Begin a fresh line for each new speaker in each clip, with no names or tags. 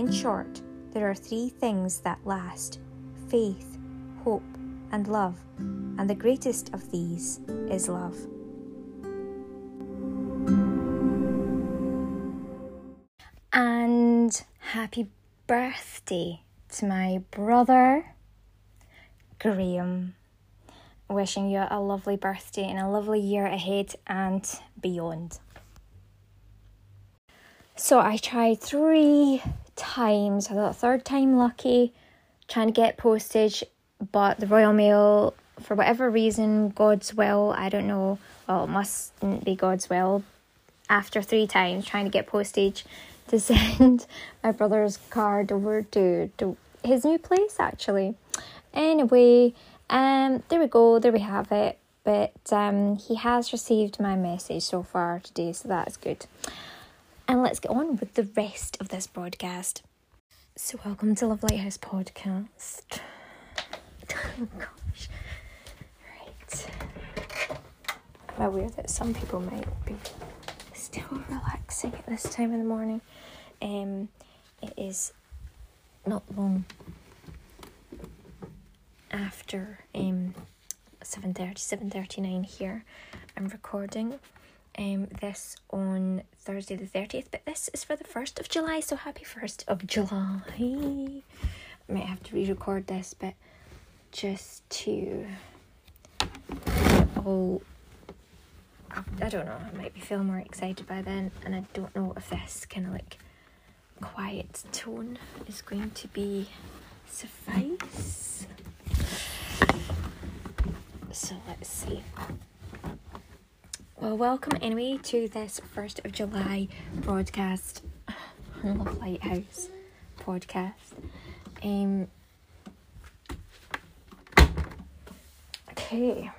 In short, there are three things that last faith, hope, and love, and the greatest of these is love. And happy birthday to my brother, Graham. Wishing you a lovely birthday and a lovely year ahead and beyond. So I tried three times. I thought third time lucky, trying to get postage, but the Royal Mail, for whatever reason, God's will, I don't know. Well, it mustn't be God's will. After three times trying to get postage, to send my brother's card over to, to his new place actually. Anyway, um there we go, there we have it. But um he has received my message so far today, so that's good. And let's get on with the rest of this broadcast. So welcome to Love Lighthouse Podcast. oh gosh. Right. I'm aware that some people might be still relaxing at this time in the morning. Um, it is not long after um 7.30, 7.39 here. I'm recording um this on Thursday the 30th, but this is for the 1st of July, so happy 1st of July. I might have to re-record this, but just to all I don't know, I might be feeling more excited by then, and I don't know if this kind of like quiet tone is going to be suffice. So let's see. Well, welcome anyway to this 1st of July broadcast, Love Lighthouse podcast. Um, okay.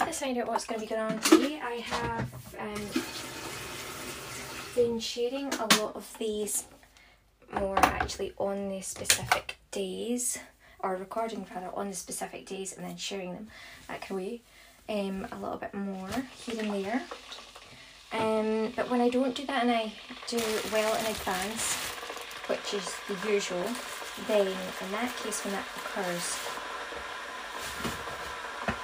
Let's find out what's going to be going on today. I have um, been sharing a lot of these more actually on the specific days, or recording rather on the specific days and then sharing them that way um, a little bit more here and there. Um, but when I don't do that and I do well in advance, which is the usual, then in that case when that occurs,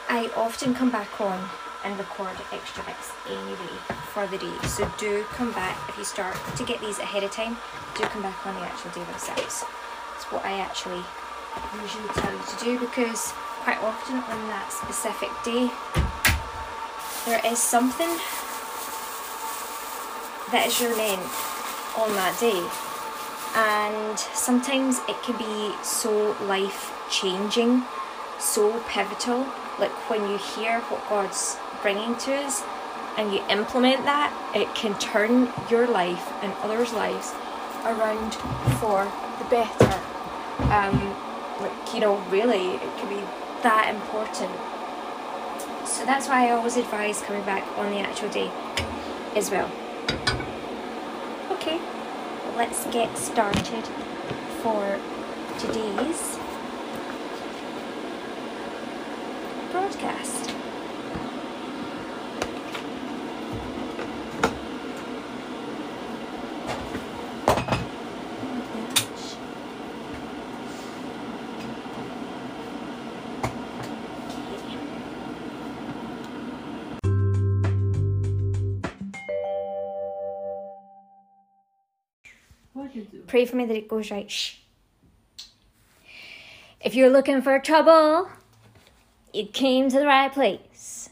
I often come back on and record extra bits anyway for the day. So do come back if you start to get these ahead of time. Do come back on the actual day themselves. It's what I actually usually tell you to do because quite often on that specific day there is something that is your meant on that day and sometimes it can be so life changing so pivotal like when you hear what God's bringing to us and you implement that, it can turn your life and others' lives around for the better. Um, know, really, it can be that important. So that's why I always advise coming back on the actual day as well. Okay, let's get started for today's broadcast. Pray for me that it goes right. Shh. If you're looking for trouble, you came to the right place.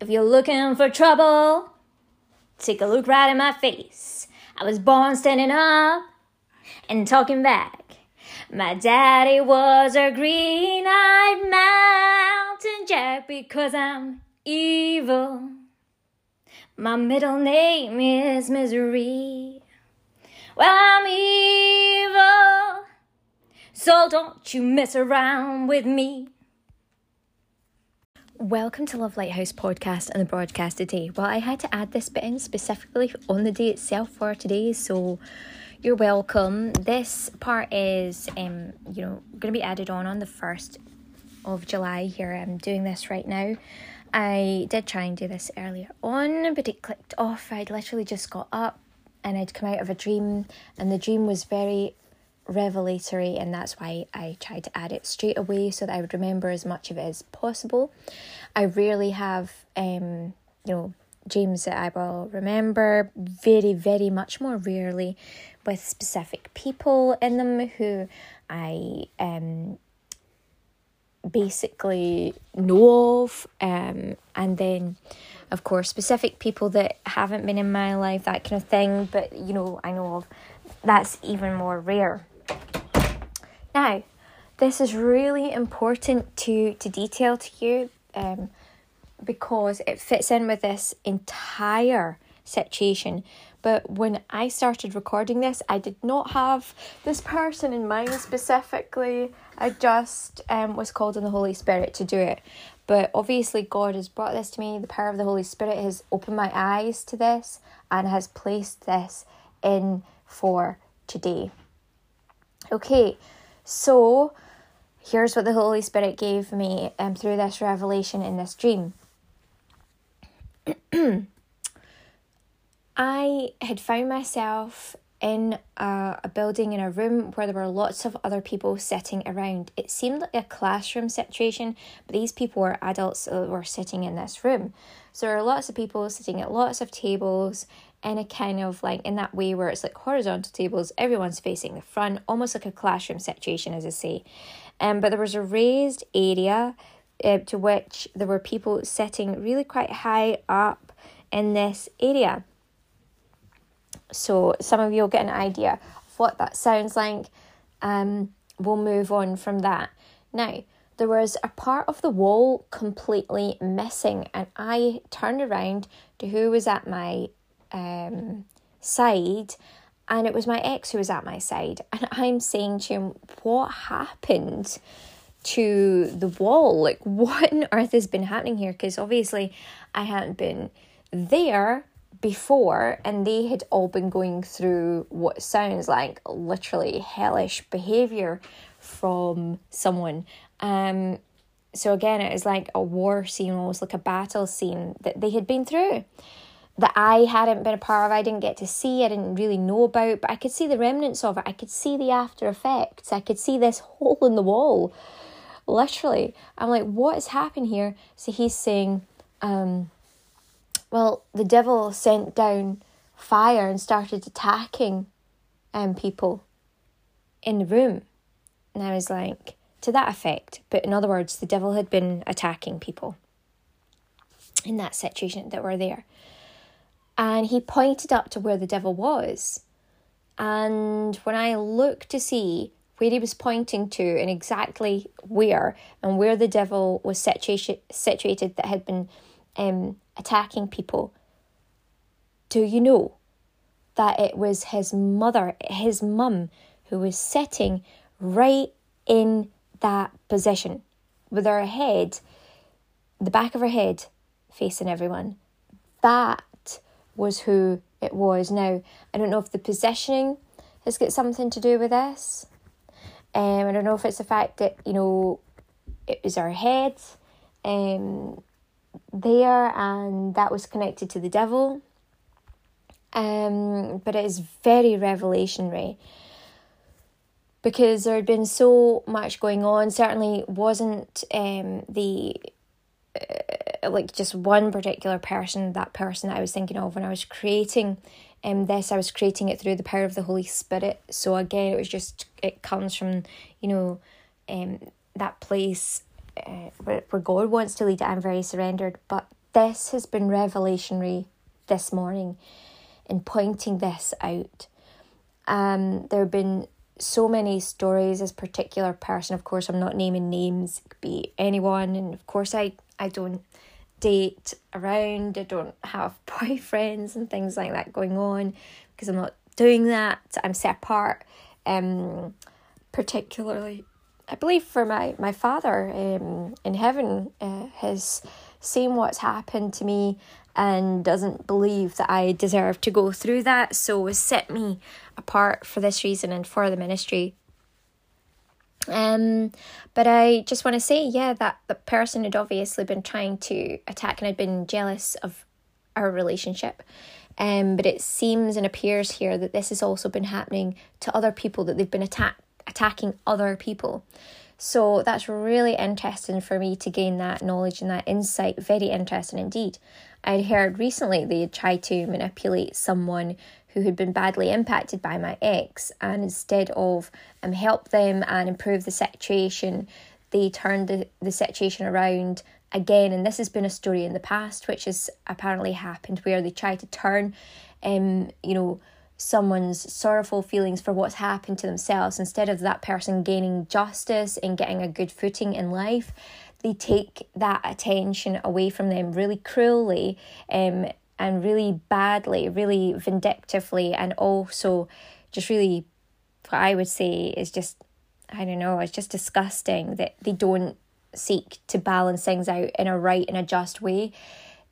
If you're looking for trouble, take a look right in my face. I was born standing up and talking back. My daddy was a green eyed mountain jack because I'm evil. My middle name is Misery. Well, I'm evil. So don't you mess around with me. Welcome to Love Lighthouse podcast and the broadcast today. Well, I had to add this bit in specifically on the day itself for today, so you're welcome. This part is, um, you know, going to be added on on the first of July. Here, I'm doing this right now. I did try and do this earlier on, but it clicked off. I'd literally just got up and I'd come out of a dream, and the dream was very revelatory, and that's why I tried to add it straight away so that I would remember as much of it as possible. I rarely have, um, you know, dreams that I will remember, very, very much more rarely with specific people in them who I um basically know of um and then of course specific people that haven't been in my life that kind of thing but you know I know of that's even more rare now this is really important to to detail to you um because it fits in with this entire situation but when I started recording this, I did not have this person in mind specifically. I just um, was called in the Holy Spirit to do it. But obviously, God has brought this to me. The power of the Holy Spirit has opened my eyes to this and has placed this in for today. Okay, so here's what the Holy Spirit gave me um, through this revelation in this dream. I had found myself in a, a building in a room where there were lots of other people sitting around. It seemed like a classroom situation, but these people were adults that were sitting in this room. So there are lots of people sitting at lots of tables in a kind of like in that way where it's like horizontal tables, everyone's facing the front, almost like a classroom situation, as I say. Um, but there was a raised area uh, to which there were people sitting really quite high up in this area. So some of you will get an idea of what that sounds like. Um, we'll move on from that. Now, there was a part of the wall completely missing, and I turned around to who was at my um, side, and it was my ex who was at my side. And I'm saying to him, What happened to the wall? Like, what on earth has been happening here? Because obviously, I hadn't been there before and they had all been going through what sounds like literally hellish behavior from someone um so again it was like a war scene almost like a battle scene that they had been through that I hadn't been a part of, I didn't get to see, I didn't really know about, but I could see the remnants of it. I could see the after effects. I could see this hole in the wall. Literally. I'm like, what has happened here? So he's saying, um, well, the devil sent down fire and started attacking um, people in the room. And I was like, to that effect. But in other words, the devil had been attacking people in that situation that were there. And he pointed up to where the devil was. And when I looked to see where he was pointing to and exactly where and where the devil was situa- situated that had been um, attacking people, do you know that it was his mother, his mum, who was sitting right in that position with her head, the back of her head facing everyone? That was who it was. Now, I don't know if the positioning has got something to do with this. Um, I don't know if it's the fact that, you know, it was her head. Um, there, and that was connected to the devil. Um, but it is very revelationary because there had been so much going on. Certainly, wasn't um the uh, like just one particular person. That person that I was thinking of when I was creating um this, I was creating it through the power of the Holy Spirit. So again, it was just it comes from you know um that place uh, where, God wants to lead it, I'm very surrendered. But this has been revelationary this morning in pointing this out. Um, there have been so many stories. This particular person, of course, I'm not naming names. It could be anyone, and of course, I I don't date around. I don't have boyfriends and things like that going on because I'm not doing that. I'm set apart. Um, particularly I believe for my my father um, in heaven uh, has seen what's happened to me and doesn't believe that I deserve to go through that, so has set me apart for this reason and for the ministry. Um, but I just want to say, yeah, that the person had obviously been trying to attack and had been jealous of our relationship. Um, but it seems and appears here that this has also been happening to other people, that they've been attack- attacking other people. So that's really interesting for me to gain that knowledge and that insight. Very interesting indeed. I'd heard recently they had tried to manipulate someone who had been badly impacted by my ex, and instead of um, help them and improve the situation, they turned the, the situation around again. And this has been a story in the past, which has apparently happened where they try to turn, um, you know, someone's sorrowful feelings for what's happened to themselves instead of that person gaining justice and getting a good footing in life they take that attention away from them really cruelly um, and really badly, really vindictively, and also just really what I would say is just I don't know, it's just disgusting that they don't seek to balance things out in a right and a just way.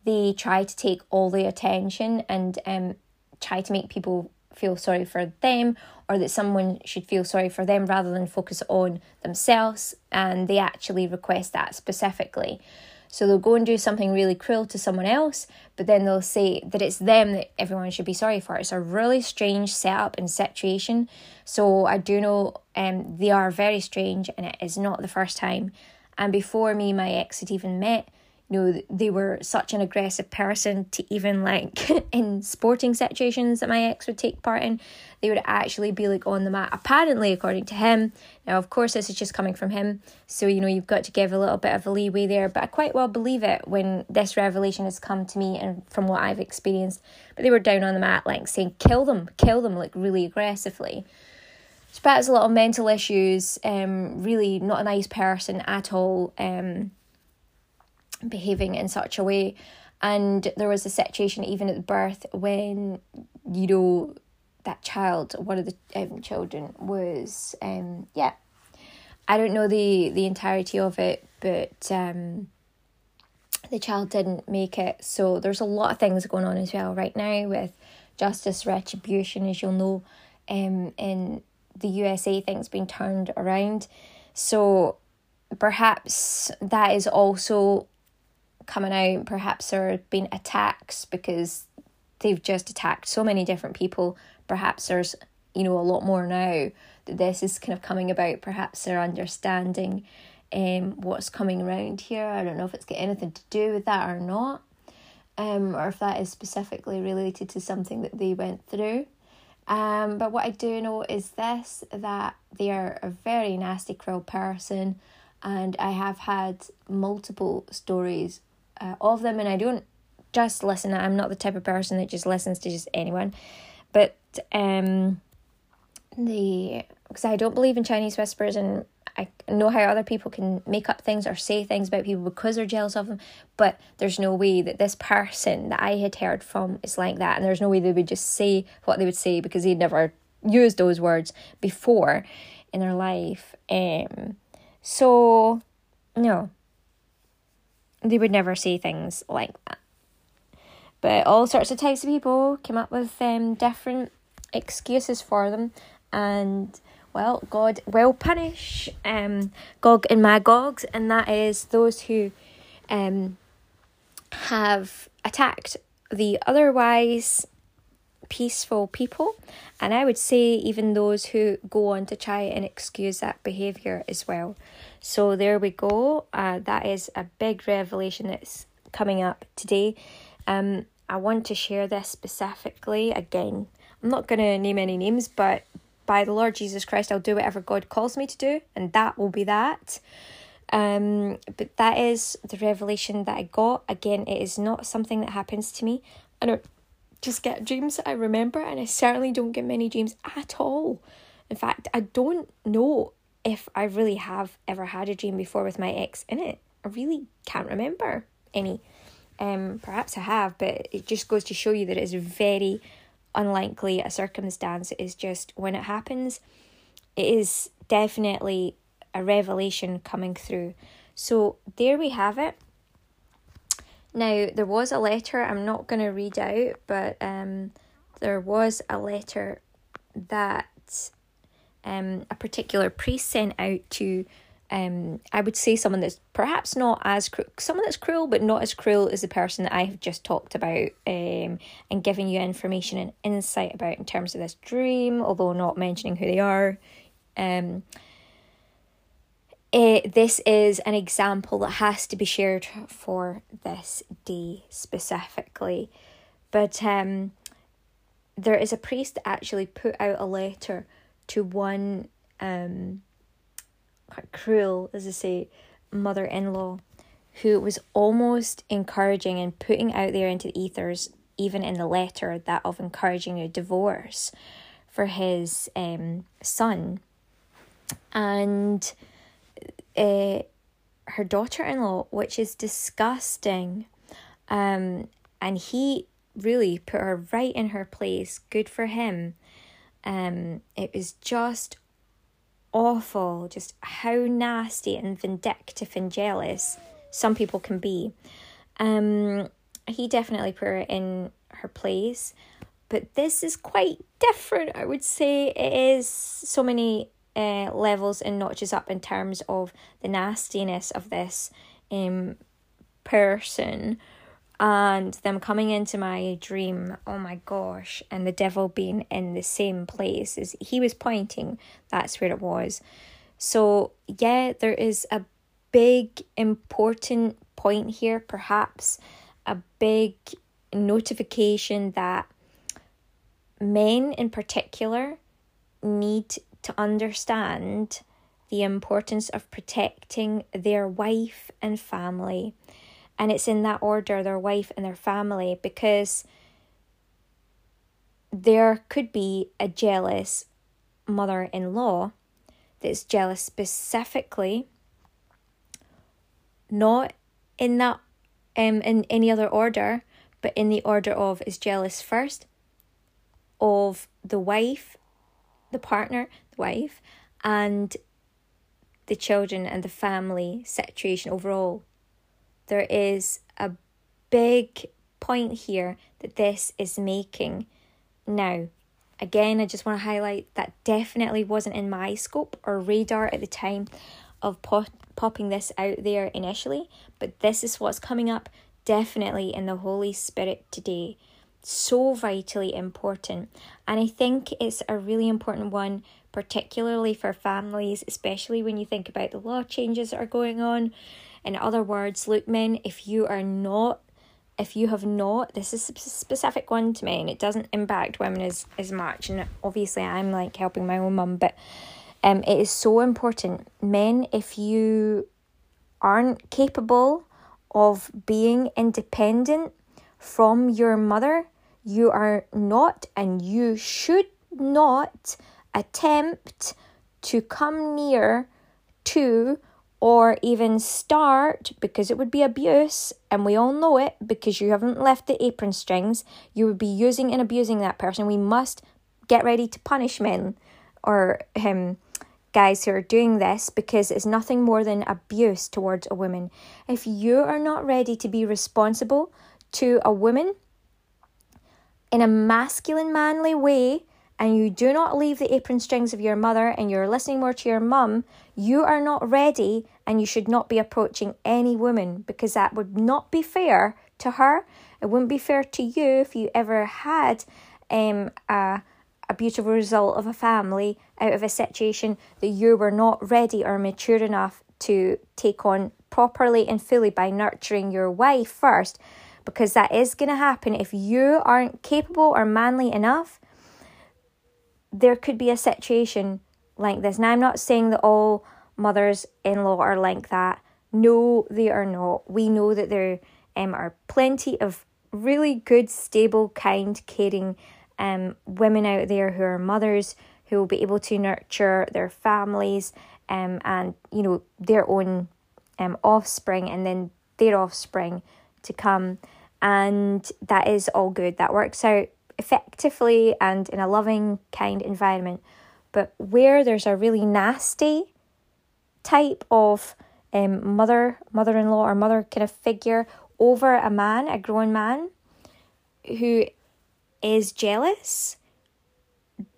They try to take all the attention and um try to make people feel sorry for them or that someone should feel sorry for them rather than focus on themselves and they actually request that specifically. So they'll go and do something really cruel to someone else, but then they'll say that it's them that everyone should be sorry for. It's a really strange setup and situation. So I do know um, they are very strange and it is not the first time. And before me, my ex had even met, know, they were such an aggressive person to even like in sporting situations that my ex would take part in, they would actually be like on the mat. Apparently, according to him. Now, of course, this is just coming from him, so you know you've got to give a little bit of a leeway there. But I quite well believe it when this revelation has come to me and from what I've experienced. But they were down on the mat, like saying, "Kill them, kill them," like really aggressively. Spat has a lot of mental issues. Um, really not a nice person at all. Um behaving in such a way. And there was a situation even at birth when, you know, that child, one of the um, children, was, um, yeah, I don't know the, the entirety of it, but um, the child didn't make it. So there's a lot of things going on as well right now with justice retribution, as you'll know, um, in the USA, things being turned around. So perhaps that is also coming out. Perhaps there have been attacks because they've just attacked so many different people. Perhaps there's, you know, a lot more now that this is kind of coming about. Perhaps they're understanding um, what's coming around here. I don't know if it's got anything to do with that or not, um, or if that is specifically related to something that they went through. Um, but what I do know is this that they are a very nasty, cruel person, and I have had multiple stories uh, of them, and I don't just listen. I'm not the type of person that just listens to just anyone, but um, the because I don't believe in Chinese whispers, and I know how other people can make up things or say things about people because they're jealous of them, but there's no way that this person that I had heard from is like that, and there's no way they would just say what they would say because they'd never used those words before in their life. Um, so no, they would never say things like that. But all sorts of types of people came up with um, different excuses for them, and well, God will punish um, Gog and Magogs, and that is those who um, have attacked the otherwise peaceful people, and I would say even those who go on to try and excuse that behaviour as well. So there we go. Uh, that is a big revelation that's coming up today. Um, I want to share this specifically. Again, I'm not going to name any names, but by the Lord Jesus Christ, I'll do whatever God calls me to do, and that will be that. Um, but that is the revelation that I got. Again, it is not something that happens to me. I don't just get dreams that I remember, and I certainly don't get many dreams at all. In fact, I don't know if I really have ever had a dream before with my ex in it. I really can't remember any. Um, perhaps I have, but it just goes to show you that it is very unlikely a circumstance. It is just when it happens, it is definitely a revelation coming through. So there we have it. Now there was a letter I'm not going to read out, but um, there was a letter that um, a particular priest sent out to um, I would say someone that's perhaps not as cruel, someone that's cruel, but not as cruel as the person that I have just talked about, um, and giving you information and insight about in terms of this dream, although not mentioning who they are. Um, it, eh, this is an example that has to be shared for this day specifically. But um, there is a priest that actually put out a letter to one um, quite cruel, as I say, mother in law who was almost encouraging and putting out there into the ethers, even in the letter, that of encouraging a divorce for his um, son. And uh, her daughter in law, which is disgusting. Um, and he really put her right in her place. Good for him. Um, it was just awful, just how nasty and vindictive and jealous some people can be. Um, he definitely put her in her place, but this is quite different. I would say it is so many uh, levels and notches up in terms of the nastiness of this um person and them coming into my dream oh my gosh and the devil being in the same place as he was pointing that's where it was so yeah there is a big important point here perhaps a big notification that men in particular need to understand the importance of protecting their wife and family. And it's in that order their wife and their family because there could be a jealous mother in law that's jealous specifically, not in that um in any other order, but in the order of is jealous first of the wife, the partner, the wife and the children and the family situation overall. There is a big point here that this is making. Now, again, I just want to highlight that definitely wasn't in my scope or radar at the time of pop- popping this out there initially, but this is what's coming up definitely in the Holy Spirit today. So vitally important. And I think it's a really important one particularly for families, especially when you think about the law changes that are going on. In other words, look, men, if you are not, if you have not, this is a specific one to men, it doesn't impact women as, as much. And obviously, I'm like helping my own mum, but um, it is so important. Men, if you aren't capable of being independent from your mother, you are not and you should not attempt to come near to or even start because it would be abuse and we all know it because you haven't left the apron strings you would be using and abusing that person. We must get ready to punish men or him guys who are doing this because it's nothing more than abuse towards a woman. If you are not ready to be responsible to a woman in a masculine manly way and you do not leave the apron strings of your mother and you're listening more to your mum, you are not ready and you should not be approaching any woman because that would not be fair to her. It wouldn't be fair to you if you ever had um, a, a beautiful result of a family out of a situation that you were not ready or mature enough to take on properly and fully by nurturing your wife first because that is going to happen if you aren't capable or manly enough there could be a situation like this. Now, I'm not saying that all mothers in law are like that. No, they are not. We know that there um, are plenty of really good, stable, kind, caring um, women out there who are mothers who will be able to nurture their families um, and, you know, their own um, offspring and then their offspring to come. And that is all good. That works out effectively and in a loving, kind environment. But where there's a really nasty type of um, mother, mother in law, or mother kind of figure over a man, a grown man, who is jealous,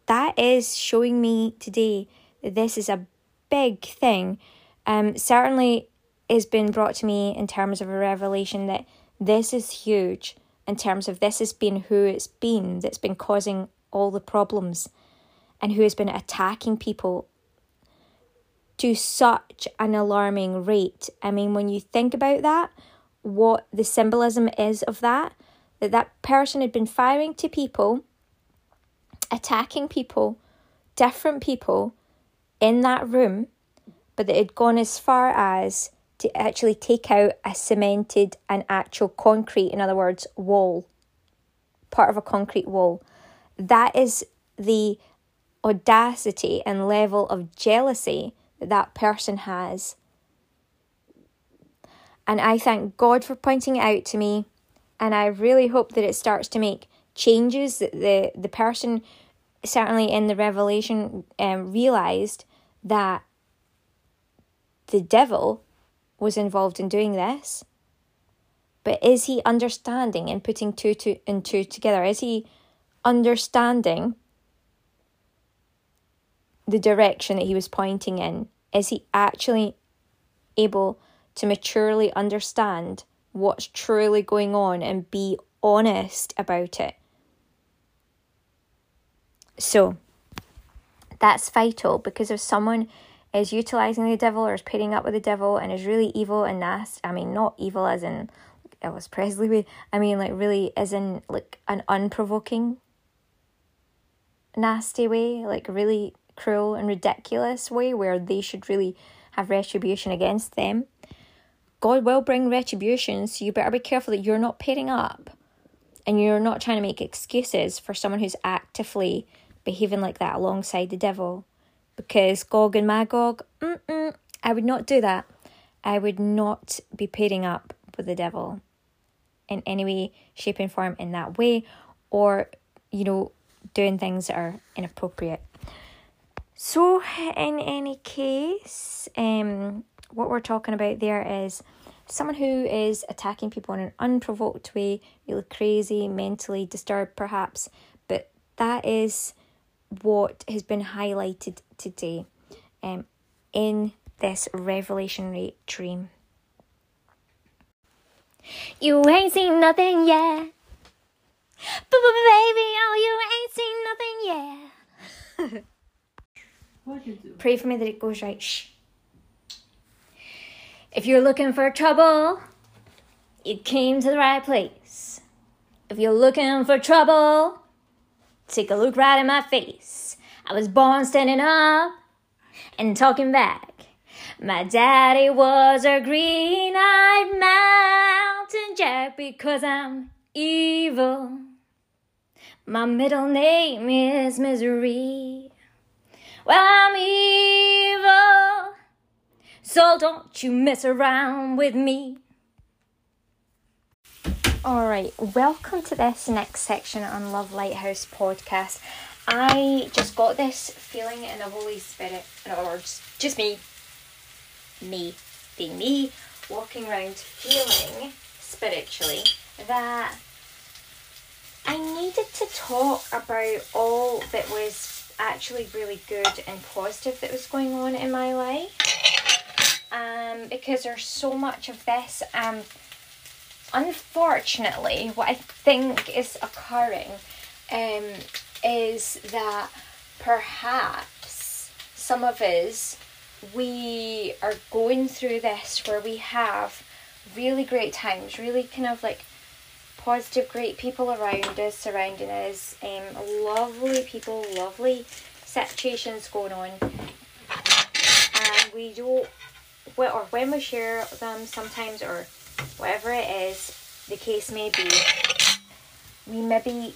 that is showing me today that this is a big thing. Um, certainly has been brought to me in terms of a revelation that this is huge in terms of this has been who it's been that's been causing all the problems and who has been attacking people to such an alarming rate. I mean, when you think about that, what the symbolism is of that, that that person had been firing to people, attacking people, different people in that room, but that had gone as far as to actually take out a cemented and actual concrete, in other words, wall, part of a concrete wall. That is the audacity and level of jealousy that that person has. And I thank God for pointing it out to me. And I really hope that it starts to make changes that the, the person, certainly in the revelation, um, realized that the devil was involved in doing this. But is he understanding and putting two, two and two together? Is he understanding the direction that he was pointing in? Is he actually able to maturely understand what's truly going on and be honest about it? So that's vital because if someone is utilizing the devil or is pairing up with the devil and is really evil and nasty. I mean, not evil as in Elvis Presley. I mean, like really as in like an unprovoking, nasty way, like really cruel and ridiculous way where they should really have retribution against them. God will bring retribution, so you better be careful that you're not pairing up and you're not trying to make excuses for someone who's actively behaving like that alongside the devil because Gog and Magog, I would not do that. I would not be pairing up with the devil in any way, shape, and form in that way, or, you know, doing things that are inappropriate. So, in any case, um, what we're talking about there is someone who is attacking people in an unprovoked way, really crazy, mentally disturbed, perhaps, but that is what has been highlighted today um, in this revelationary dream. You ain't seen nothing yet. Baby, oh, you ain't seen nothing yet. Pray for me that it goes right. Shh. If you're looking for trouble, you came to the right place. If you're looking for trouble, Take a look right in my face. I was born standing up and talking back. My daddy was a green eyed mountain jack because I'm evil. My middle name is Misery. Well, I'm evil. So don't you mess around with me. All right, welcome to this next section on Love Lighthouse podcast. I just got this feeling in the Holy Spirit, in other words, just me, me, being me, walking around feeling spiritually that I needed to talk about all that was actually really good and positive that was going on in my life. Um, because there's so much of this um unfortunately, what I think is occurring um, is that perhaps some of us we are going through this where we have really great times, really kind of like positive, great people around us, surrounding us, um, lovely people, lovely situations going on, and we don't, or when we share them sometimes, or whatever it is the case may be, we maybe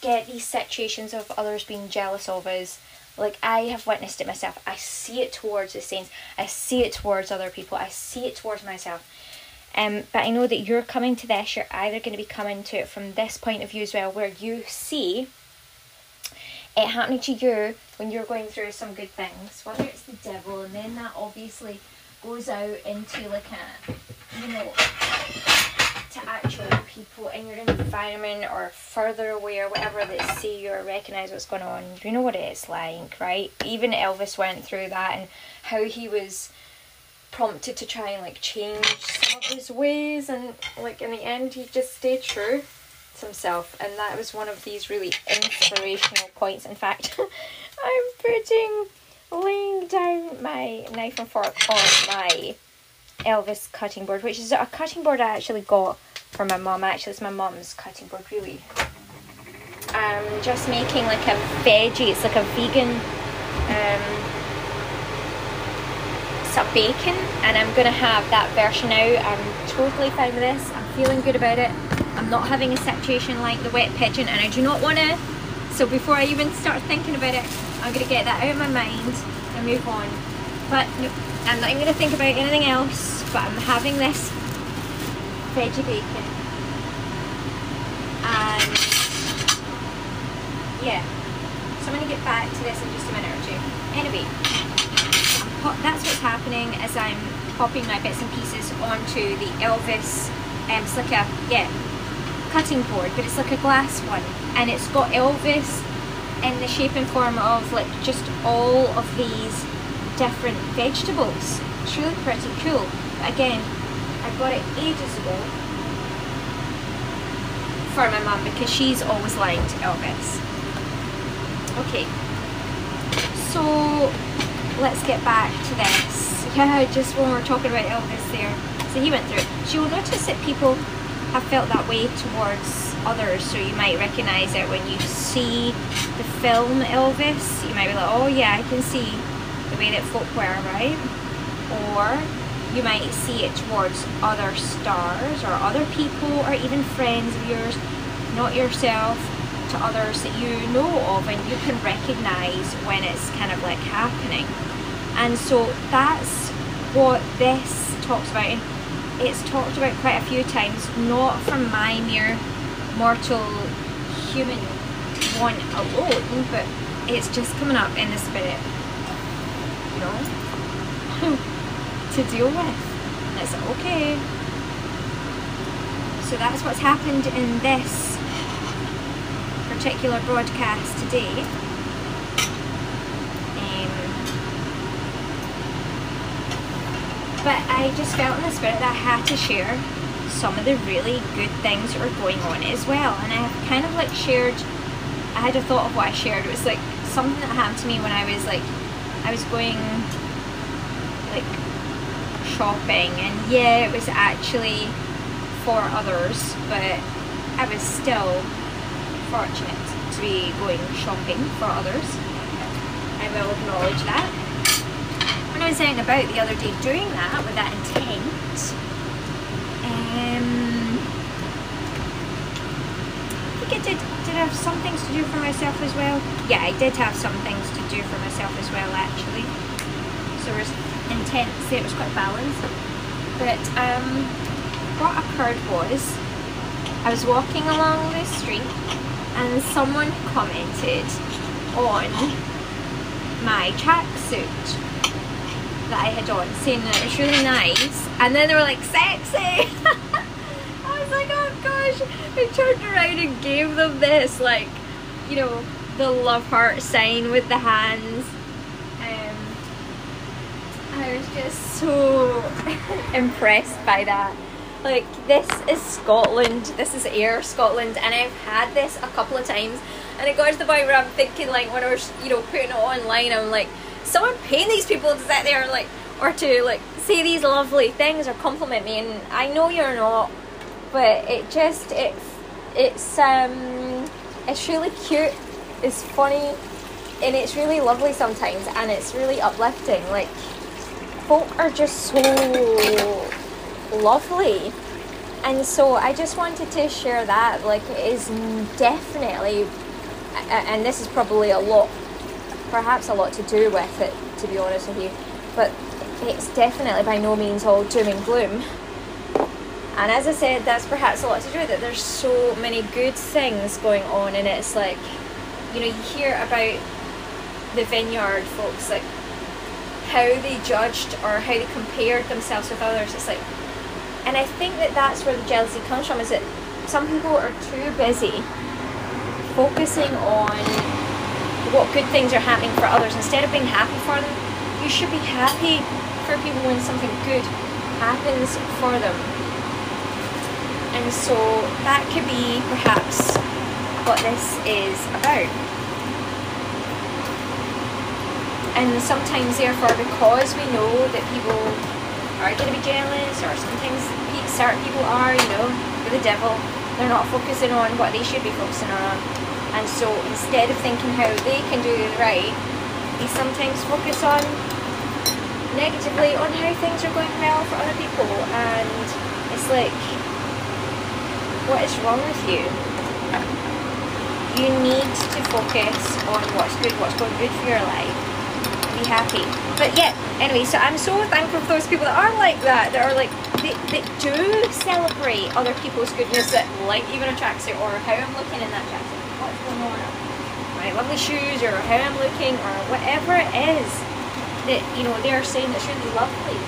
get these situations of others being jealous of us. Like I have witnessed it myself. I see it towards the saints. I see it towards other people. I see it towards myself. Um, but I know that you're coming to this. You're either going to be coming to it from this point of view as well, where you see it happening to you when you're going through some good things, whether it's the devil, and then that obviously goes out into like a you know, to actual people in your environment or further away or whatever that see you or recognise what's going on, you know what it's like, right? Even Elvis went through that and how he was prompted to try and like change some of his ways and like in the end he just stayed true to himself and that was one of these really inspirational points. In fact, I'm putting laying down my knife and fork on my Elvis cutting board, which is a cutting board I actually got for my mum. Actually, it's my mum's cutting board, really. I'm just making like a veggie, it's like a vegan um, some bacon, and I'm gonna have that version out. I'm totally fine with this, I'm feeling good about it. I'm not having a situation like the wet pigeon, and I do not want to. So, before I even start thinking about it, I'm gonna get that out of my mind and move on. But no, I'm not even gonna think about anything else, but I'm having this veggie bacon. And yeah, so I'm gonna get back to this in just a minute or two. Anyway, that's what's happening as I'm popping my bits and pieces onto the Elvis, um, it's like a, yeah, cutting board, but it's like a glass one. And it's got Elvis in the shape and form of like just all of these different vegetables. It's really pretty cool. But again, I got it ages ago for my mum because she's always liked Elvis. Okay, so let's get back to this. Yeah, just when we're talking about Elvis there. So he went through. So you'll notice that people have felt that way towards others. So you might recognise it when you see the film Elvis. You might be like, oh yeah, I can see the way that folk were, right? Or you might see it towards other stars or other people or even friends of yours, not yourself, to others that you know of and you can recognize when it's kind of like happening. And so that's what this talks about. And it's talked about quite a few times, not from my mere mortal human one alone, but it's just coming up in the spirit, you know, to deal with. And it's okay. So that's what's happened in this particular broadcast today. Um, but I just felt in the spirit that I had to share some of the really good things that are going on as well. And I have kind of like shared, I had a thought of what I shared. It was like something that happened to me when I was like, I was going like shopping and yeah, it was actually for others, but I was still fortunate to be going shopping for others. I will acknowledge that when I was out and about the other day doing that with that intent, um, I think I did, did have some things to do for myself as well? Yeah, I did have some things to do for myself as well actually. So it was intense, it was quite balanced. But um, what occurred was, I was walking along the street and someone commented on my tracksuit that I had on, saying that it was really nice, and then they were like, sexy! Oh gosh, I turned around and gave them this, like, you know, the love heart sign with the hands. Um, I was just so impressed by that. Like, this is Scotland, this is Ayr Scotland, and I've had this a couple of times, and it got to the point where I'm thinking, like, when I was, you know, putting it online, I'm like, someone paying these people to sit there like or to like say these lovely things or compliment me and I know you're not but it just it's it's um it's really cute it's funny and it's really lovely sometimes and it's really uplifting like folk are just so lovely and so I just wanted to share that like it is definitely and this is probably a lot perhaps a lot to do with it, to be honest with you. But it's definitely by no means all doom and gloom. And as I said, that's perhaps a lot to do with it. There's so many good things going on, and it's like, you know, you hear about the vineyard folks, like how they judged or how they compared themselves with others. It's like, and I think that that's where the jealousy comes from. Is that some people are too busy focusing on what good things are happening for others instead of being happy for them. You should be happy for people when something good happens for them. And so that could be perhaps what this is about. And sometimes, therefore, because we know that people are going to be jealous, or sometimes certain people are, you know, with the devil, they're not focusing on what they should be focusing on. And so instead of thinking how they can do it right, they sometimes focus on negatively on how things are going well for other people. And it's like, what is wrong with you? You need to focus on what's good, what's going good for your life be happy. But yeah, anyway, so I'm so thankful for those people that are like that, that are like, they, they do celebrate other people's goodness that like even a tracksuit or how I'm looking in that tracksuit. What's going on? My lovely shoes or how I'm looking or whatever it is that, you know, they're saying that's really lovely.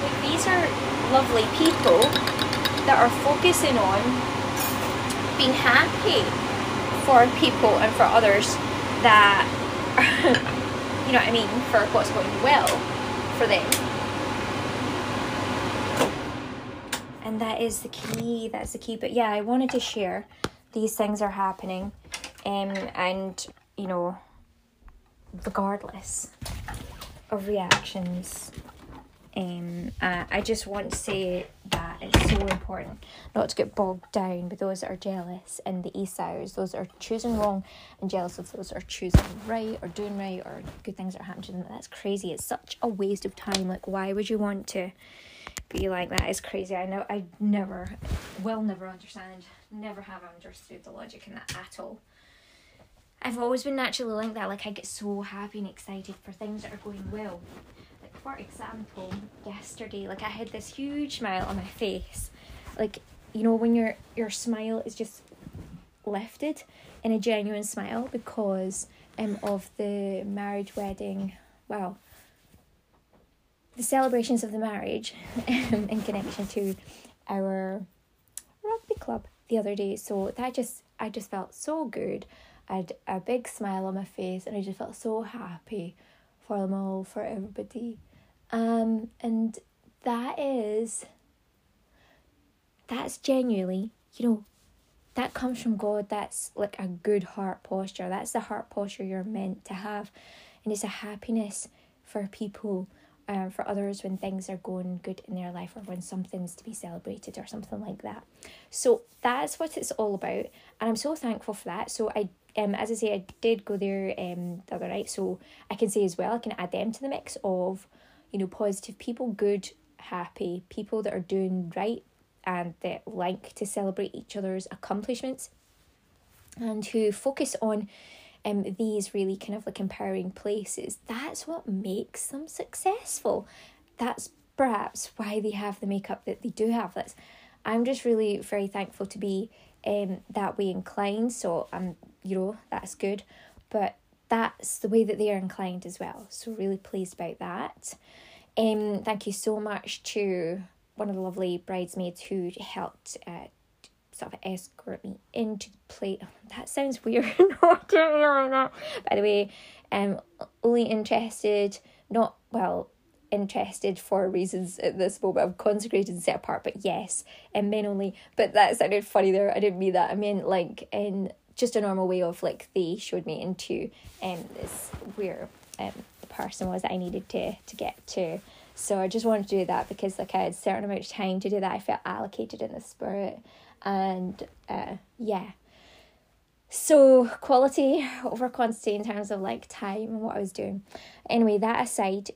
Like, these are lovely people that are focusing on being happy for people and for others that you know what I mean, for what's going well for them. And that is the key, that's the key. But yeah, I wanted to share these things are happening um, and, you know, regardless of reactions um, uh, I just want to say that it's so important not to get bogged down with those that are jealous and the Esau's, those that are choosing wrong and jealous of those that are choosing right or doing right or good things that are happening to them. That's crazy. It's such a waste of time. Like, why would you want to be like that? It's crazy. I know I never, will never understand, never have understood the logic in that at all. I've always been naturally like that. Like, I get so happy and excited for things that are going well for example, yesterday, like I had this huge smile on my face. Like, you know, when your your smile is just lifted in a genuine smile because um of the marriage wedding well the celebrations of the marriage um, in connection to our rugby club the other day. So that just i just felt so good. I had a big smile on my face and i just felt so happy for them all for everybody um, and that is, that's genuinely, you know, that comes from God. That's like a good heart posture. That's the heart posture you're meant to have. And it's a happiness for people, um, for others when things are going good in their life or when something's to be celebrated or something like that. So that's what it's all about. And I'm so thankful for that. So I um, as I say, I did go there um the other night, so I can say as well, I can add them to the mix of you know, positive people, good, happy, people that are doing right and that like to celebrate each other's accomplishments and who focus on um, these really kind of like empowering places. That's what makes them successful. That's perhaps why they have the makeup that they do have. That's I'm just really very thankful to be um that way inclined. So I'm um, you know that's good, but that's the way that they are inclined as well. So, really pleased about that. Um, thank you so much to one of the lovely bridesmaids who helped uh, sort of escort me into the plate. that sounds weird. By the way, um, only interested, not well, interested for reasons at this moment. I'm consecrated and set apart, but yes, and men only. But that sounded funny there. I didn't mean that. I mean like in just a normal way of like they showed me into um this where um the person was that I needed to to get to. So I just wanted to do that because like I had a certain amount of time to do that. I felt allocated in the spirit. And uh yeah. So quality over quantity in terms of like time and what I was doing. Anyway, that aside,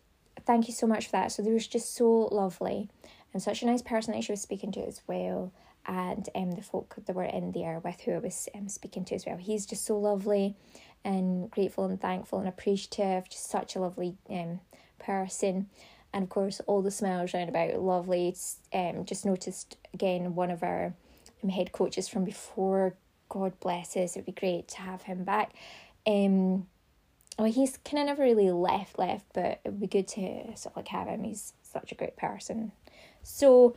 thank you so much for that. So they was just so lovely and such a nice person that she was speaking to as well and um, the folk that were in there with who I was um, speaking to as well. He's just so lovely and grateful and thankful and appreciative, just such a lovely um, person. And of course, all the smiles round about, lovely. Um, just noticed again one of our um, head coaches from before. God bless us. It'd be great to have him back. Um, well, he's kind of never really left, left, but it'd be good to sort of like have him. He's such a great person. So,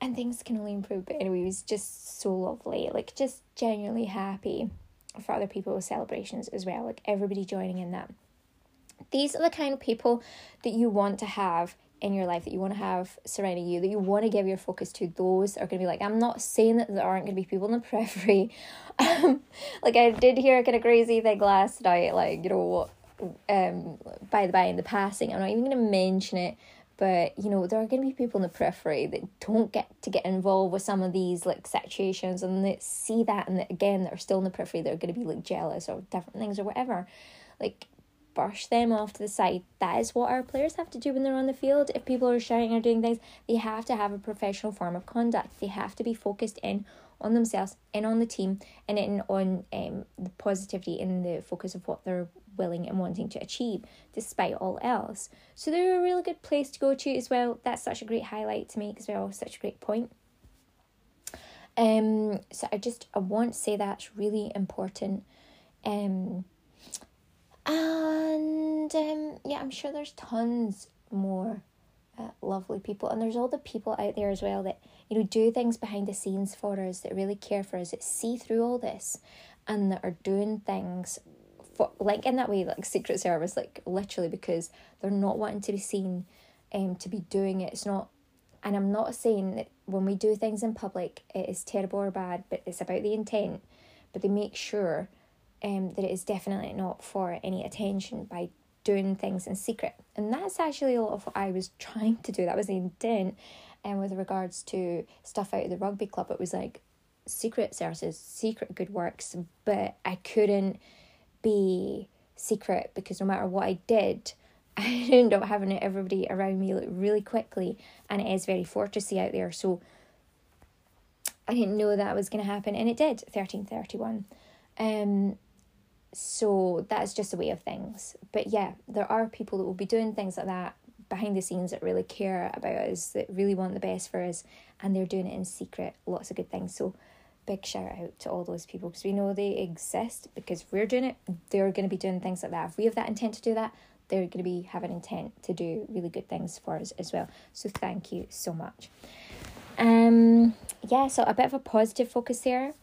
and things can only improve. But anyway, it was just so lovely. Like just genuinely happy for other people's celebrations as well. Like everybody joining in that. These are the kind of people that you want to have in your life that you want to have surrounding you, that you want to give your focus to, those are going to be like, I'm not saying that there aren't going to be people in the periphery. Um, like, I did hear a kind of crazy thing last night, like, you know, um, by the by, in the passing, I'm not even going to mention it, but you know there are going to be people in the periphery that don't get to get involved with some of these like situations and that see that and again that are still in the periphery they're going to be like jealous or different things or whatever. Like brush them off to the side. That is what our players have to do when they're on the field. If people are shouting or doing things they have to have a professional form of conduct. They have to be focused in on themselves and on the team and in on um, the positivity and the focus of what they're willing and wanting to achieve despite all else. So they're a really good place to go to as well. That's such a great highlight to make as well, such a great point. Um, so I just I want to say that's really important. Um, and um, yeah, I'm sure there's tons more uh, lovely people, and there's all the people out there as well that you know do things behind the scenes for us that really care for us that see through all this, and that are doing things for like in that way like secret service like literally because they're not wanting to be seen um to be doing it. It's not and i'm not saying that when we do things in public it is terrible or bad but it's about the intent. But they make sure um that it is definitely not for any attention by doing things in secret and that's actually a lot of what i was trying to do that was the intent and with regards to stuff out of the rugby club it was like secret services secret good works but i couldn't be secret because no matter what I did, I ended up having everybody around me like really quickly, and it is very fortressy out there. So I didn't know that was going to happen, and it did. Thirteen thirty one. Um, so that's just a way of things. But yeah, there are people that will be doing things like that behind the scenes that really care about us, that really want the best for us, and they're doing it in secret. Lots of good things. So big shout out to all those people because we know they exist because we're doing it, they're going to be doing things like that. If we have that intent to do that, they're going to be having intent to do really good things for us as well. So thank you so much. Um, yeah, so a bit of a positive focus there.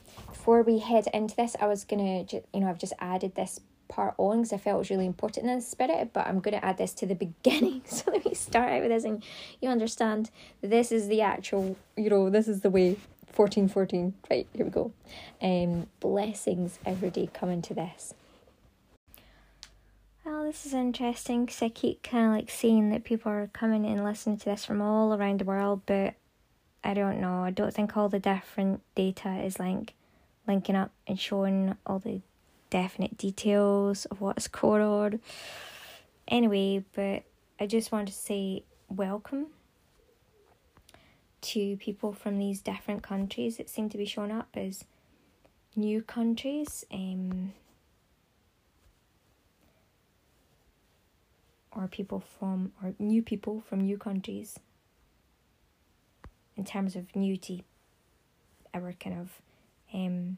Before we head into this, I was gonna, you know, I've just added this part on because I felt it was really important in the spirit, but I'm to add this to the beginning. So let me start out with this and you understand this is the actual, you know, this is the way 14 14 right here we go. Um blessings every day coming to this. Well this is interesting because i keep kind of like seeing that people are coming and listening to this from all around the world but i don't know. I don't think all the different data is like linking up and showing all the definite details of what's going on anyway but i just want to say welcome to people from these different countries that seem to be showing up as new countries um, or people from or new people from new countries in terms of new to our kind of um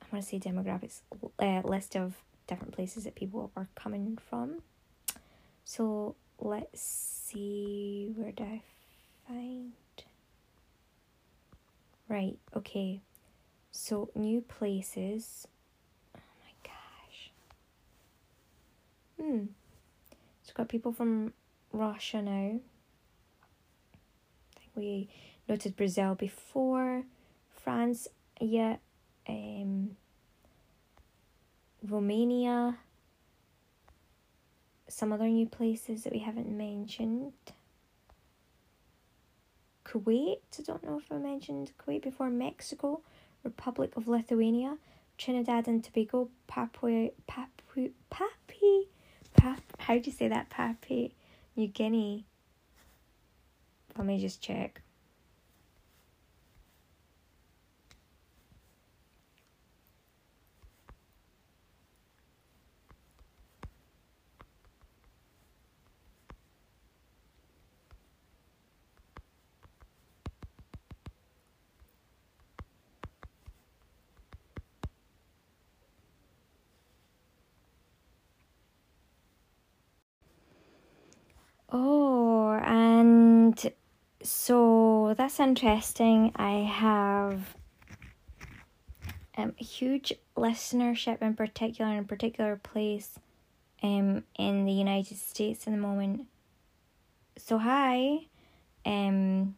I want to say demographics uh, list of different places that people are coming from. So let's see where do I find? Right okay. So new places. Oh my gosh. Hmm. It's got people from Russia now. I think we noted Brazil before France yeah um Romania some other new places that we haven't mentioned. Kuwait, I don't know if I mentioned Kuwait before, Mexico, Republic of Lithuania, Trinidad and Tobago, Papua, Papua, Papi, Pap, how do you say that, Papi, New Guinea. Let me just check. Oh, and so that's interesting. I have um, huge listenership in particular in a particular place um, in the United States in the moment. So hi. Um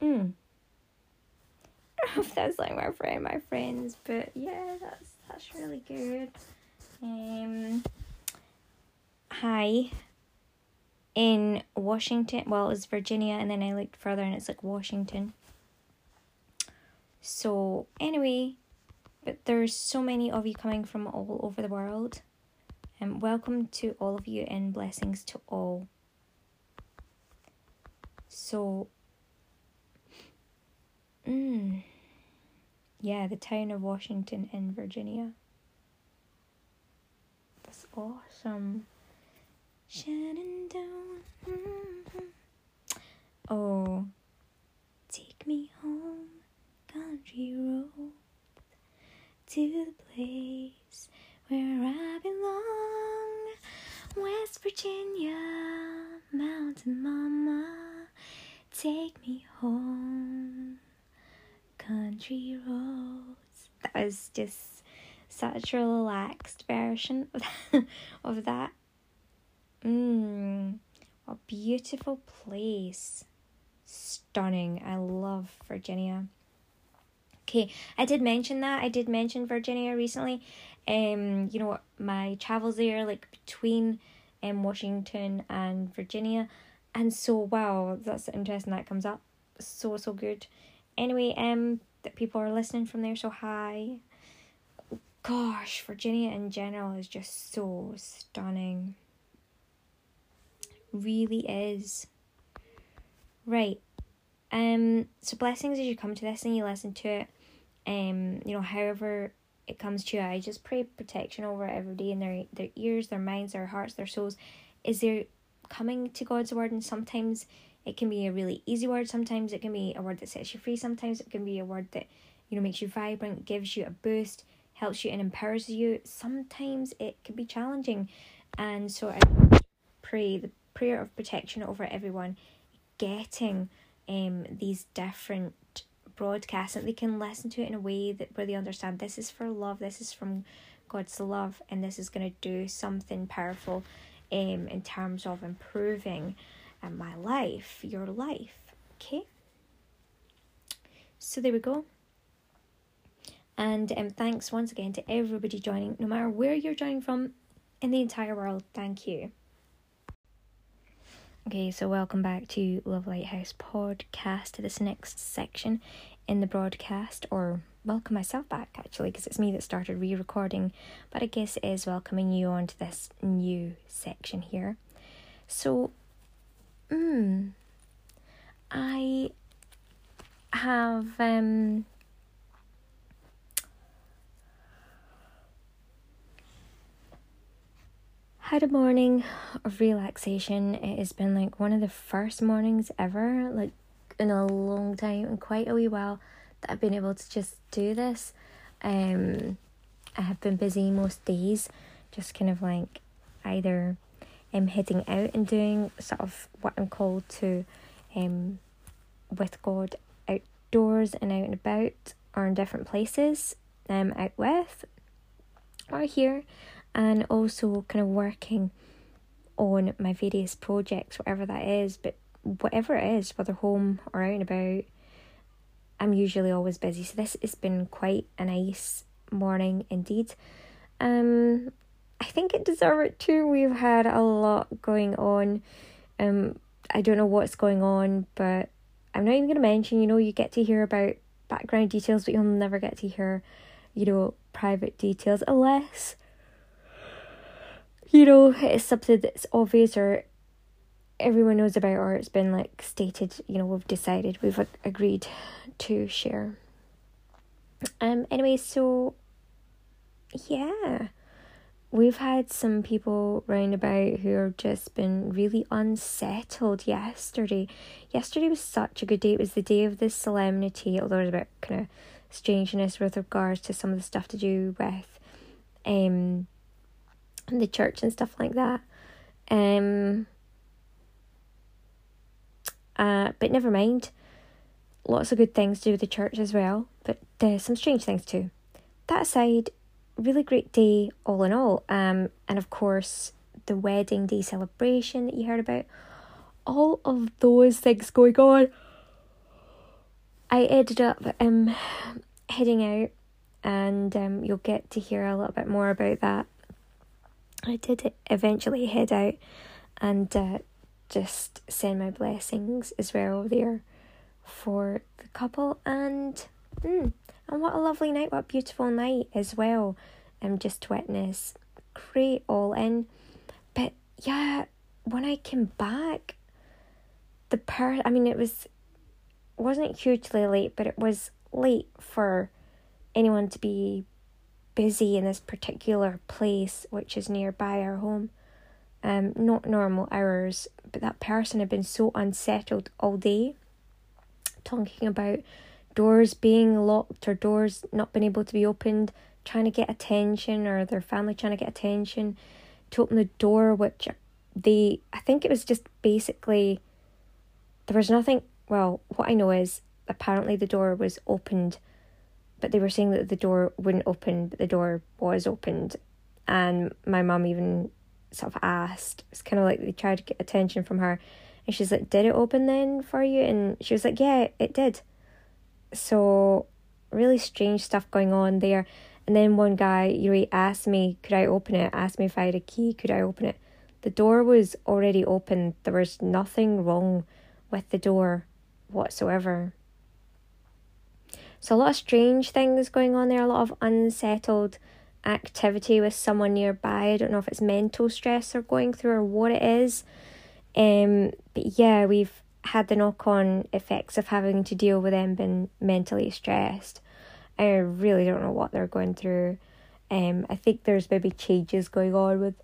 mm. I don't know if that's like my friend, my friends, but yeah, that's that's really good. Um hi in Washington. Well, it's Virginia, and then I looked further, and it's like Washington. So anyway, but there's so many of you coming from all over the world. And um, welcome to all of you, and blessings to all. So, mm, yeah, the town of Washington in Virginia. That's awesome. Shenandoah. Mm-hmm. Oh, take me home, country road, to the place where I belong. West Virginia, mountain mama, take me home, country roads. That was just such a relaxed version of that Mmm, a beautiful place. Stunning. I love Virginia. Okay, I did mention that. I did mention Virginia recently. Um, you know, my travels there, like between um Washington and Virginia, and so wow, that's interesting. That comes up so so good. Anyway, um, that people are listening from there. So hi. Gosh, Virginia in general is just so stunning really is. Right. Um so blessings as you come to this and you listen to it. Um, you know, however it comes to you, I just pray protection over everybody in their their ears, their minds, their hearts, their souls. Is there coming to God's word and sometimes it can be a really easy word, sometimes it can be a word that sets you free, sometimes it can be a word that, you know, makes you vibrant, gives you a boost, helps you and empowers you. Sometimes it can be challenging. And so I pray the prayer of protection over everyone getting um these different broadcasts and they can listen to it in a way that where they understand this is for love, this is from God's love, and this is gonna do something powerful um in terms of improving um, my life, your life. Okay. So there we go. And um, thanks once again to everybody joining, no matter where you're joining from in the entire world. Thank you. Okay, so welcome back to Love Lighthouse podcast this next section in the broadcast, or welcome myself back actually, because it's me that started re recording, but I guess it is welcoming you onto this new section here. So, hmm, I have um had a morning of relaxation. It has been like one of the first mornings ever, like in a long time, and quite a wee while that I've been able to just do this. Um, I have been busy most days, just kind of like either um heading out and doing sort of what I'm called to, um, with God outdoors and out and about, or in different places, um, out with, or here and also kind of working on my various projects, whatever that is. But whatever it is, whether home or out and about, I'm usually always busy. So this has been quite a nice morning indeed. Um, I think it deserved it too. We've had a lot going on. Um, I don't know what's going on, but I'm not even gonna mention. You know, you get to hear about background details, but you'll never get to hear, you know, private details unless you know, it's something that's obvious or everyone knows about or it's been like stated, you know, we've decided, we've agreed to share. Um anyway, so yeah. We've had some people round about who have just been really unsettled yesterday. Yesterday was such a good day. It was the day of the solemnity, although it was a bit kind of strangeness with regards to some of the stuff to do with um the church and stuff like that. Um, Uh, but never mind. Lots of good things to do with the church as well, but uh, some strange things too. That aside, really great day all in all. Um, and of course, the wedding day celebration that you heard about. All of those things going on. I ended up um heading out, and um, you'll get to hear a little bit more about that. I did eventually head out and uh, just send my blessings as well there for the couple and mm, and what a lovely night, what a beautiful night as well. Um just to witness. Great all in. But yeah, when I came back the per I mean it was wasn't hugely late, but it was late for anyone to be busy in this particular place, which is nearby our home. Um, not normal hours, but that person had been so unsettled all day, talking about doors being locked or doors not being able to be opened, trying to get attention, or their family trying to get attention to open the door, which they, I think it was just basically, there was nothing well, what I know is apparently the door was opened, but they were saying that the door wouldn't open, but the door was opened. And my mum even sort of asked, it's kind of like they tried to get attention from her. And she's like, Did it open then for you? And she was like, Yeah, it did. So, really strange stuff going on there. And then one guy, you know, he asked me, Could I open it? Asked me if I had a key, could I open it? The door was already open. There was nothing wrong with the door whatsoever. So, a lot of strange things going on there, a lot of unsettled activity with someone nearby. I don't know if it's mental stress they're going through or what it is. Um, but yeah, we've had the knock on effects of having to deal with them being mentally stressed. I really don't know what they're going through. Um, I think there's maybe changes going on with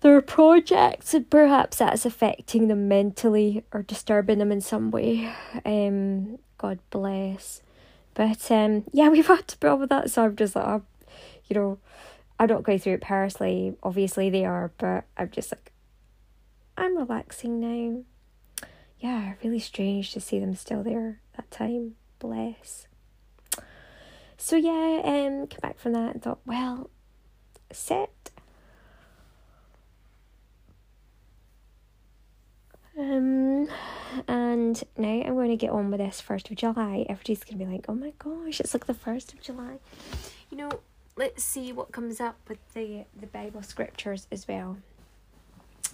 their projects and perhaps that's affecting them mentally or disturbing them in some way. Um, God bless. But um, yeah, we've had to put up with that, so I'm just like, oh, you know, I'm not going through it personally. Obviously, they are, but I'm just like, I'm relaxing now. Yeah, really strange to see them still there that time. Bless. So yeah, um, came back from that and thought, well, sit Um, and now I'm going to get on with this 1st of July. Everybody's going to be like, oh my gosh, it's like the 1st of July. You know, let's see what comes up with the, the Bible scriptures as well.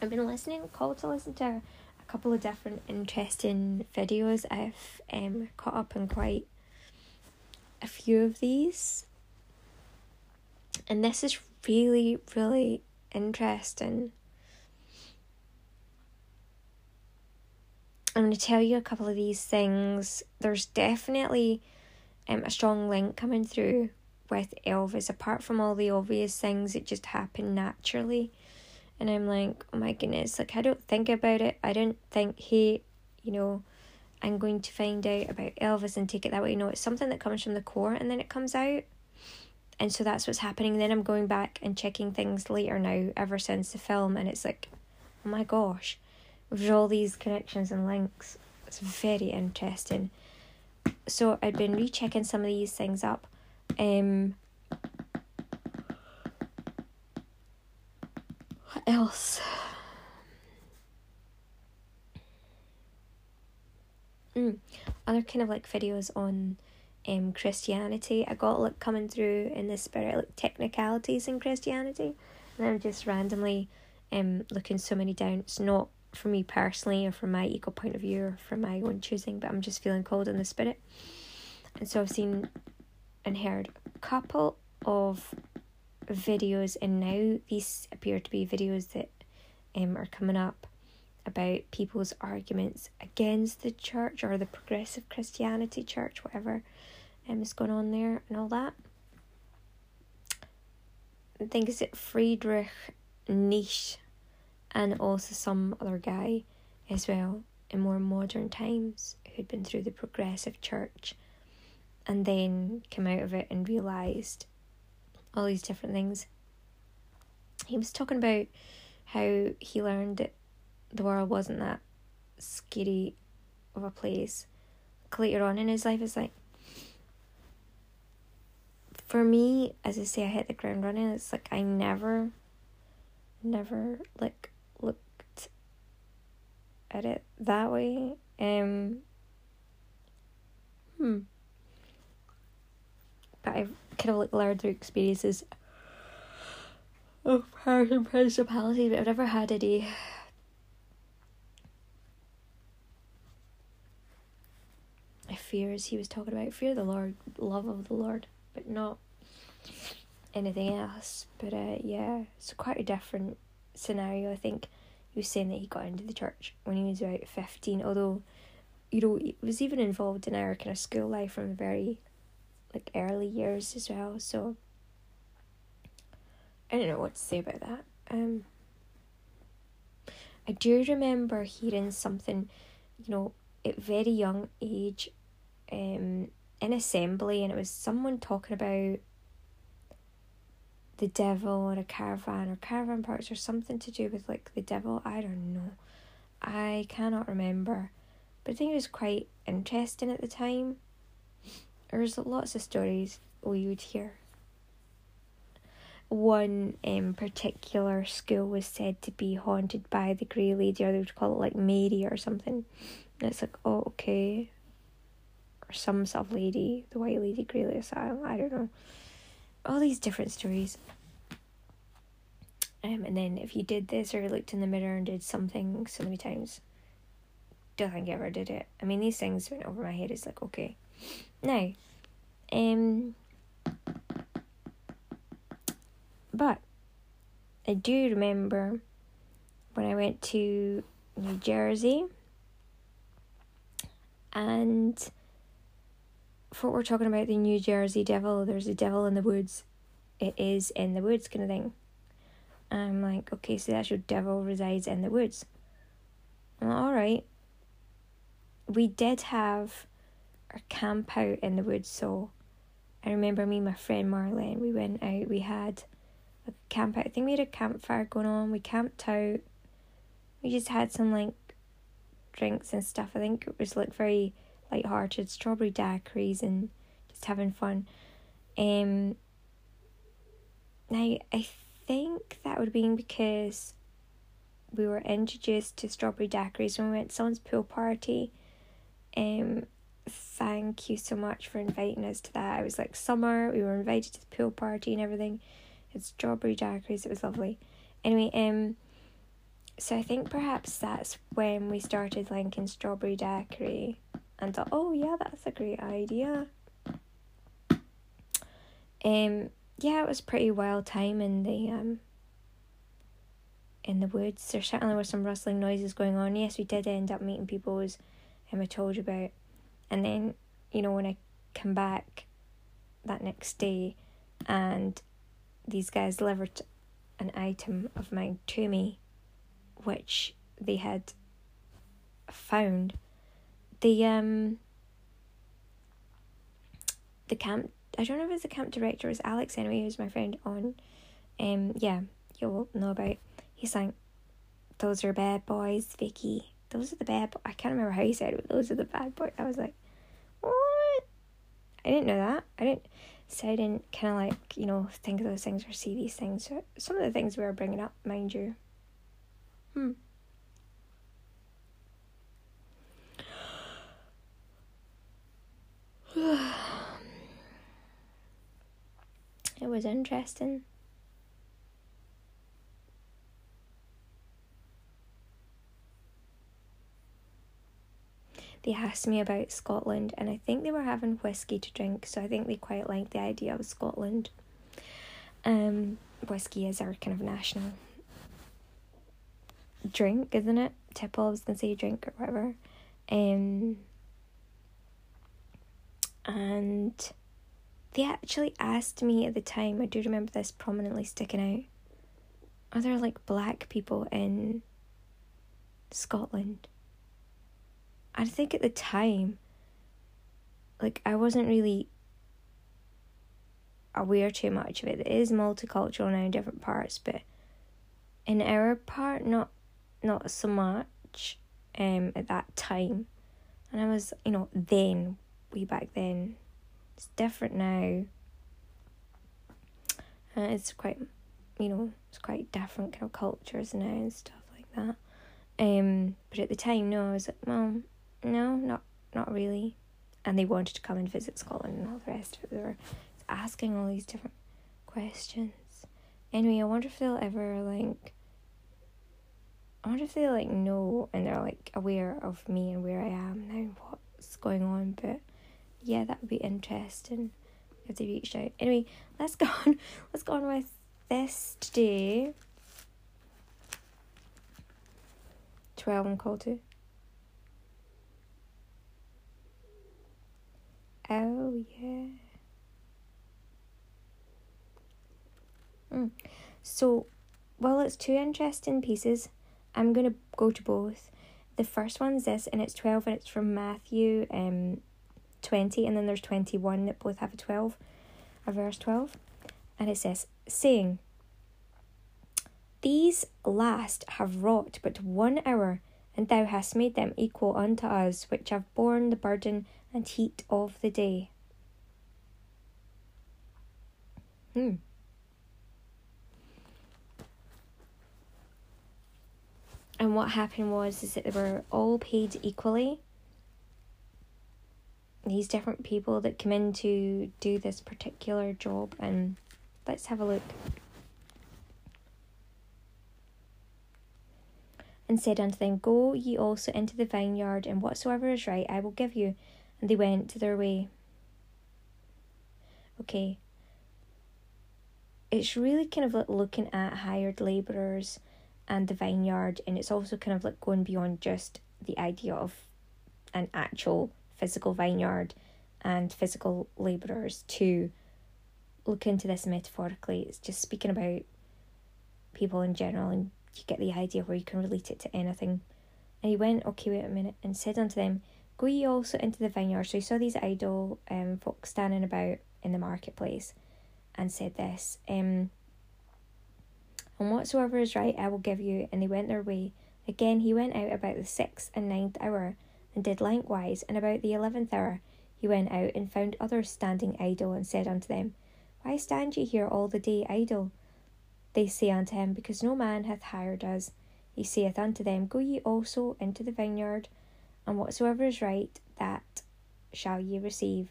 I've been listening, called to listen to a couple of different interesting videos. I've um, caught up on quite a few of these. And this is really, really interesting. I'm going to tell you a couple of these things. There's definitely um, a strong link coming through with Elvis, apart from all the obvious things that just happen naturally. And I'm like, oh my goodness, like I don't think about it. I don't think, hey, you know, I'm going to find out about Elvis and take it that way. No, it's something that comes from the core and then it comes out. And so that's what's happening. Then I'm going back and checking things later now, ever since the film, and it's like, oh my gosh with all these connections and links. It's very interesting. So I'd been rechecking some of these things up. Um, what else? Mm, other kind of like videos on um Christianity. I got like coming through in the spirit like technicalities in Christianity, and I'm just randomly um looking so many down. It's not for me personally or from my ego point of view or from my own choosing, but I'm just feeling cold in the spirit. And so I've seen and heard a couple of videos and now these appear to be videos that um are coming up about people's arguments against the church or the progressive Christianity church, whatever um, is going on there and all that. I think it's Friedrich Nietzsche and also some other guy as well in more modern times who'd been through the progressive church and then came out of it and realised all these different things. He was talking about how he learned that the world wasn't that scary of a place later on in his life is like for me as i say i hit the ground running it's like i never never like at it that way um hmm but i've kind of like learned through experiences of powers and principality but i've never had any fears he was talking about fear the Lord, love of the Lord, but not anything else. But uh, yeah, it's quite a different scenario. I think he was saying that he got into the church when he was about 15, although, you know, he was even involved in our kind of school life from very like early years as well. So I don't know what to say about that. Um, I do remember hearing something, you know, at very young age um, in assembly, and it was someone talking about the devil or a caravan or caravan parks or something to do with like the devil. I don't know. I cannot remember, but I think it was quite interesting at the time. There was lots of stories we would hear. One in particular school was said to be haunted by the Grey Lady, or they would call it like Mary or something. And it's like, oh, okay or some sort of lady, the white lady, Greeley Asylum, I don't know. All these different stories. Um, and then if you did this or looked in the mirror and did something so many times, don't think I ever did it. I mean, these things went over my head. It's like, okay. Now, um, but I do remember when I went to New Jersey and for we're talking about the New Jersey Devil, there's a devil in the woods. It is in the woods kind of thing. I'm like, okay, so that's your devil resides in the woods. Well, all right. We did have our camp out in the woods, so I remember me and my friend Marlene, we went out, we had a camp out. I think we had a campfire going on, we camped out. We just had some like drinks and stuff. I think it was like very light-hearted, strawberry daiquiris, and just having fun. Um, now I think that would have been because we were introduced to strawberry daiquiris when we went to someone's pool party. Um, thank you so much for inviting us to that. It was like summer. We were invited to the pool party and everything. It's strawberry daiquiris. It was lovely. Anyway, um, so I think perhaps that's when we started linking strawberry daiquiri and thought, oh yeah, that's a great idea. Um, yeah, it was pretty wild time in the um in the woods. There certainly were some rustling noises going on. Yes, we did end up meeting people as um, I told you about. And then, you know, when I come back that next day and these guys delivered an item of mine to me which they had found the um the camp I don't know if it's the camp director, it was Alex anyway, who's my friend on um yeah, you'll know about he's like those are bad boys, Vikkie. Those are the bad bo-. I can't remember how he said it, those are the bad boys. I was like, What? I didn't know that. I didn't so I didn't kinda like, you know, think of those things or see these things. So some of the things we were bringing up, mind you. Hmm. it was interesting. They asked me about Scotland, and I think they were having whiskey to drink, so I think they quite liked the idea of Scotland. Um, whiskey is our kind of national drink, isn't it? Tipple, I was gonna say drink or whatever. Um, and they actually asked me at the time, I do remember this prominently sticking out. Are there like black people in Scotland? I think at the time, like, I wasn't really aware too much of it. It is multicultural now in different parts, but in our part, not not so much um at that time And I was, you know, then, way back then. It's different now. Uh, it's quite, you know, it's quite different kind of cultures now and stuff like that. Um, but at the time, no, I was like, well, no, not not really. And they wanted to come and visit Scotland and all the rest of it. They were asking all these different questions. Anyway, I wonder if they'll ever like. I wonder if they like know and they're like aware of me and where I am now, what's going on. But yeah, that would be interesting if they reached out. Anyway, let's go on. Let's go on with this today. Twelve and call two. Oh yeah. Mm. So, well, it's two interesting pieces. I'm gonna go to both. The first one's this, and it's twelve, and it's from Matthew, um, twenty, and then there's twenty one that both have a twelve, a verse twelve, and it says, saying, "These last have wrought but one hour." And thou hast made them equal unto us, which have borne the burden and heat of the day. Hmm. And what happened was is that they were all paid equally. These different people that come in to do this particular job and let's have a look. And said unto them, Go ye also into the vineyard, and whatsoever is right I will give you. And they went their way. Okay. It's really kind of like looking at hired labourers and the vineyard, and it's also kind of like going beyond just the idea of an actual physical vineyard and physical labourers to look into this metaphorically. It's just speaking about people in general, and you get the idea where you can relate it to anything. And he went, Okay, wait a minute, and said unto them, Go ye also into the vineyard. So he saw these idle um, folk standing about in the marketplace and said this, um, and whatsoever is right I will give you. And they went their way. Again he went out about the sixth and ninth hour, and did likewise. And about the eleventh hour he went out and found others standing idle, and said unto them, Why stand ye here all the day idle? They say unto him, Because no man hath hired us. He saith unto them, Go ye also into the vineyard, and whatsoever is right, that shall ye receive.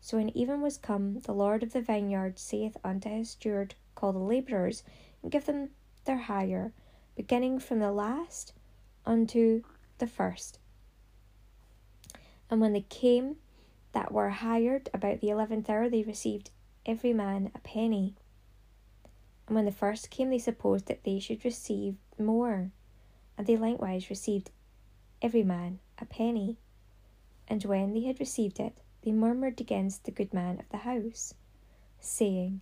So when even was come, the Lord of the vineyard saith unto his steward, Call the labourers, and give them their hire, beginning from the last unto the first. And when they came that were hired about the eleventh hour, they received every man a penny. And when the first came, they supposed that they should receive more, and they likewise received every man a penny. And when they had received it, they murmured against the good man of the house, saying,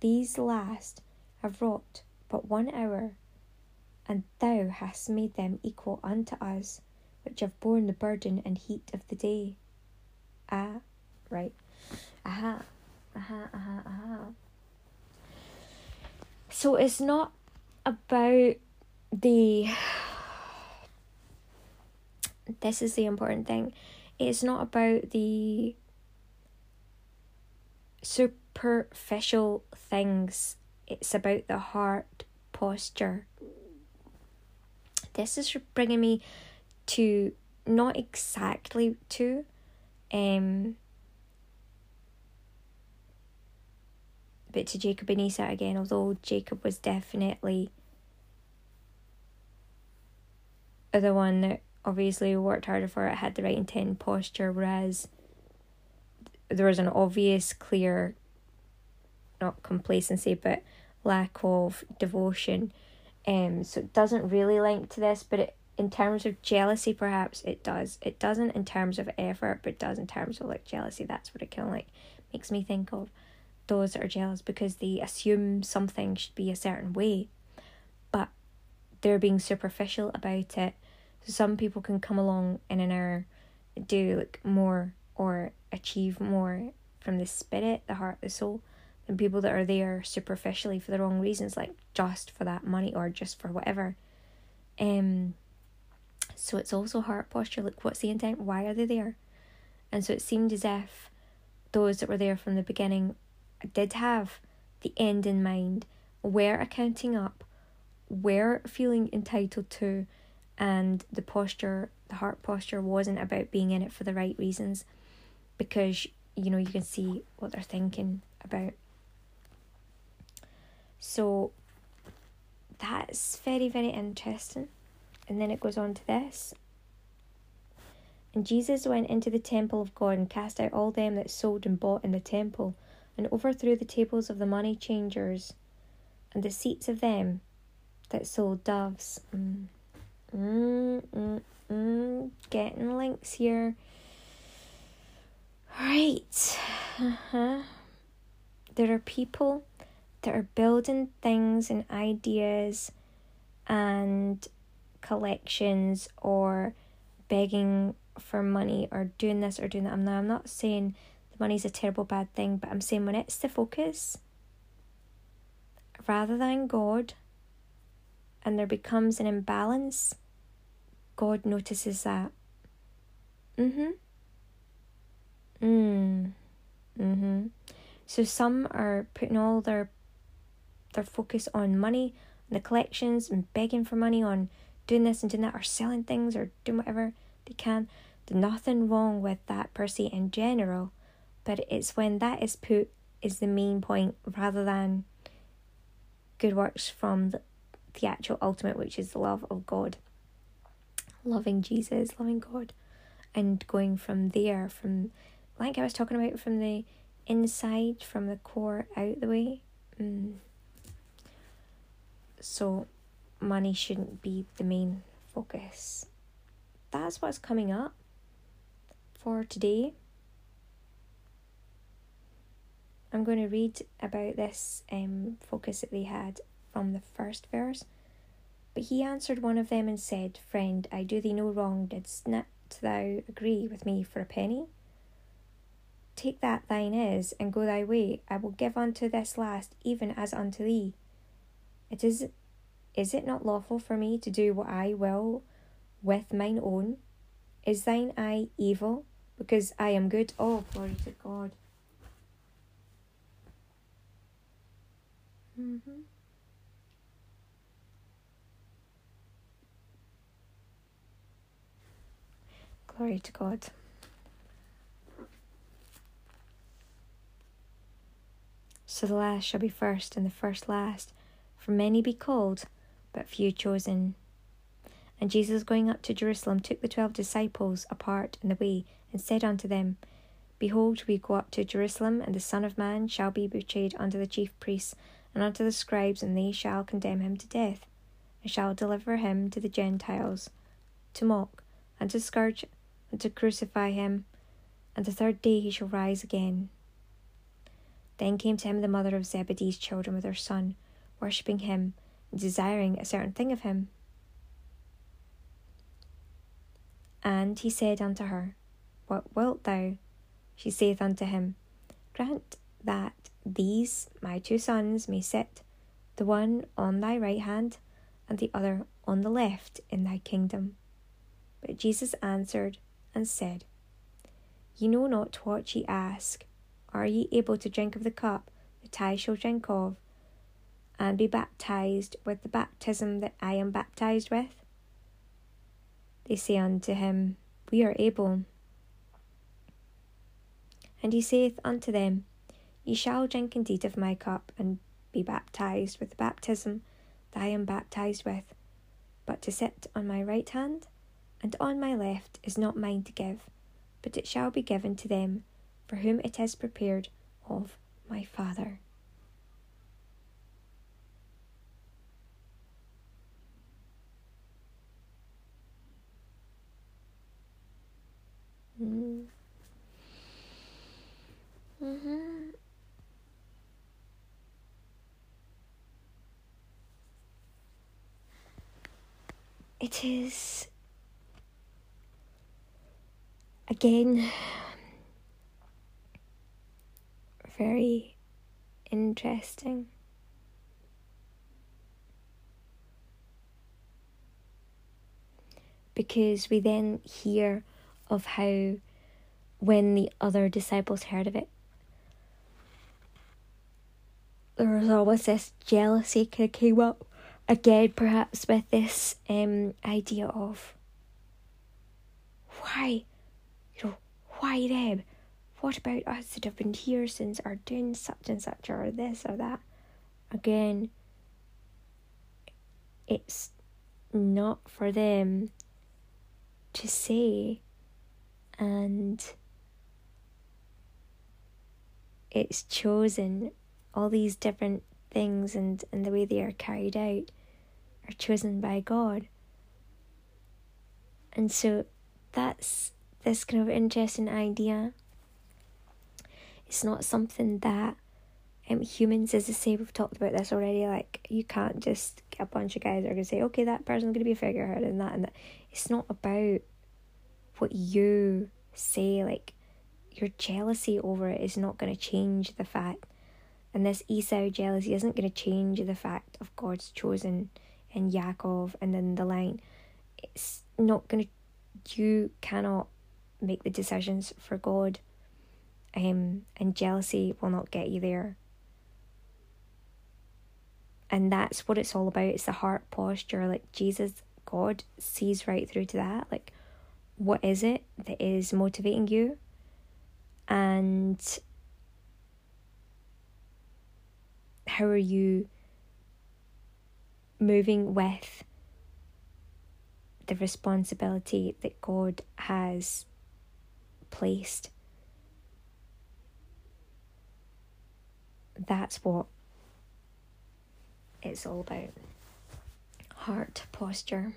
These last have wrought but one hour, and thou hast made them equal unto us, which have borne the burden and heat of the day. Ah, right. Aha, aha, aha, aha. So it's not about the. This is the important thing. It's not about the superficial things it's about the heart posture. This is bringing me to not exactly to um but to Jacob and Esau again, although Jacob was definitely the one that obviously worked harder for it, had the right intent posture, whereas there was an obvious, clear, not complacency, but lack of devotion. Um, so it doesn't really link to this, but it, in terms of jealousy, perhaps it does. It doesn't in terms of effort, but does in terms of like jealousy. That's what it kind of like makes me think of those that are jealous because they assume something should be a certain way, but they're being superficial about it. So some people can come along in an hour, do like more or achieve more from the spirit, the heart, the soul than people that are there superficially for the wrong reasons, like just for that money or just for whatever. Um, So it's also heart posture. Like, what's the intent? Why are they there? And so it seemed as if those that were there from the beginning did have the end in mind, were accounting up, were feeling entitled to, and the posture, the heart posture, wasn't about being in it for the right reasons because you know you can see what they're thinking about. So that's very, very interesting. And then it goes on to this. And Jesus went into the temple of God and cast out all them that sold and bought in the temple, and overthrew the tables of the money changers and the seats of them that sold doves. Mm. Mm, mm, mm. Getting links here. Right. Uh-huh. There are people that are building things and ideas and collections or begging for money or doing this or doing that. I'm not, I'm not saying the money's a terrible bad thing, but I'm saying when it's the focus rather than God and there becomes an imbalance, God notices that. Mhm. Mm. Mhm. So some are putting all their their focus on money, on the collections, and begging for money on doing this and doing that, or selling things, or doing whatever they can. There's nothing wrong with that per se in general, but it's when that is put is the main point rather than good works from the, the actual ultimate, which is the love of God. Loving Jesus, loving God, and going from there, from like I was talking about, from the inside, from the core out the way. Mm. So, money shouldn't be the main focus. That's what's coming up for today. I'm going to read about this um, focus that they had from the first verse. But he answered one of them and said, Friend, I do thee no wrong. Didst not thou agree with me for a penny? Take that thine is, and go thy way. I will give unto this last, even as unto thee. It is is it not lawful for me to do what I will with mine own? Is thine eye evil, because I am good? Oh, glory to God. Mm-hmm. Glory to God. So the last shall be first, and the first last. For many be called, but few chosen. And Jesus, going up to Jerusalem, took the twelve disciples apart in the way, and said unto them, Behold, we go up to Jerusalem, and the Son of Man shall be betrayed unto the chief priests and unto the scribes, and they shall condemn him to death, and shall deliver him to the Gentiles, to mock, and to scourge, and to crucify him, and the third day he shall rise again. Then came to him the mother of Zebedee's children with her son, worshipping him, desiring a certain thing of him. And he said unto her, What wilt thou? She saith unto him, Grant that these my two sons may sit, the one on thy right hand, and the other on the left in thy kingdom. But Jesus answered and said, Ye know not what ye ask. Are ye able to drink of the cup that I shall drink of? And be baptized with the baptism that I am baptized with? They say unto him, We are able. And he saith unto them, Ye shall drink indeed of my cup, and be baptized with the baptism that I am baptized with. But to sit on my right hand and on my left is not mine to give, but it shall be given to them for whom it is prepared of my Father. Mm. Mm-hmm. It is again very interesting. because we then hear of how when the other disciples heard of it, there was always this jealousy of came up again, perhaps with this um idea of why, you know, why them? What about us that have been here since are doing such and such or this or that? Again, it's not for them to say and it's chosen all these different things and, and the way they are carried out are chosen by God. And so that's this kind of interesting idea. It's not something that um, humans, as I say, we've talked about this already. Like, you can't just a bunch of guys are to say, okay, that person's going to be a figurehead and that and that. It's not about what you say. Like, your jealousy over it is not going to change the fact. And this Esau jealousy isn't going to change the fact of God's chosen in Yaakov and then the line. It's not going to, you cannot make the decisions for God. Um, and jealousy will not get you there and that's what it's all about it's the heart posture like jesus god sees right through to that like what is it that is motivating you? And how are you moving with the responsibility that god has placed? That's what it's all about. Heart posture.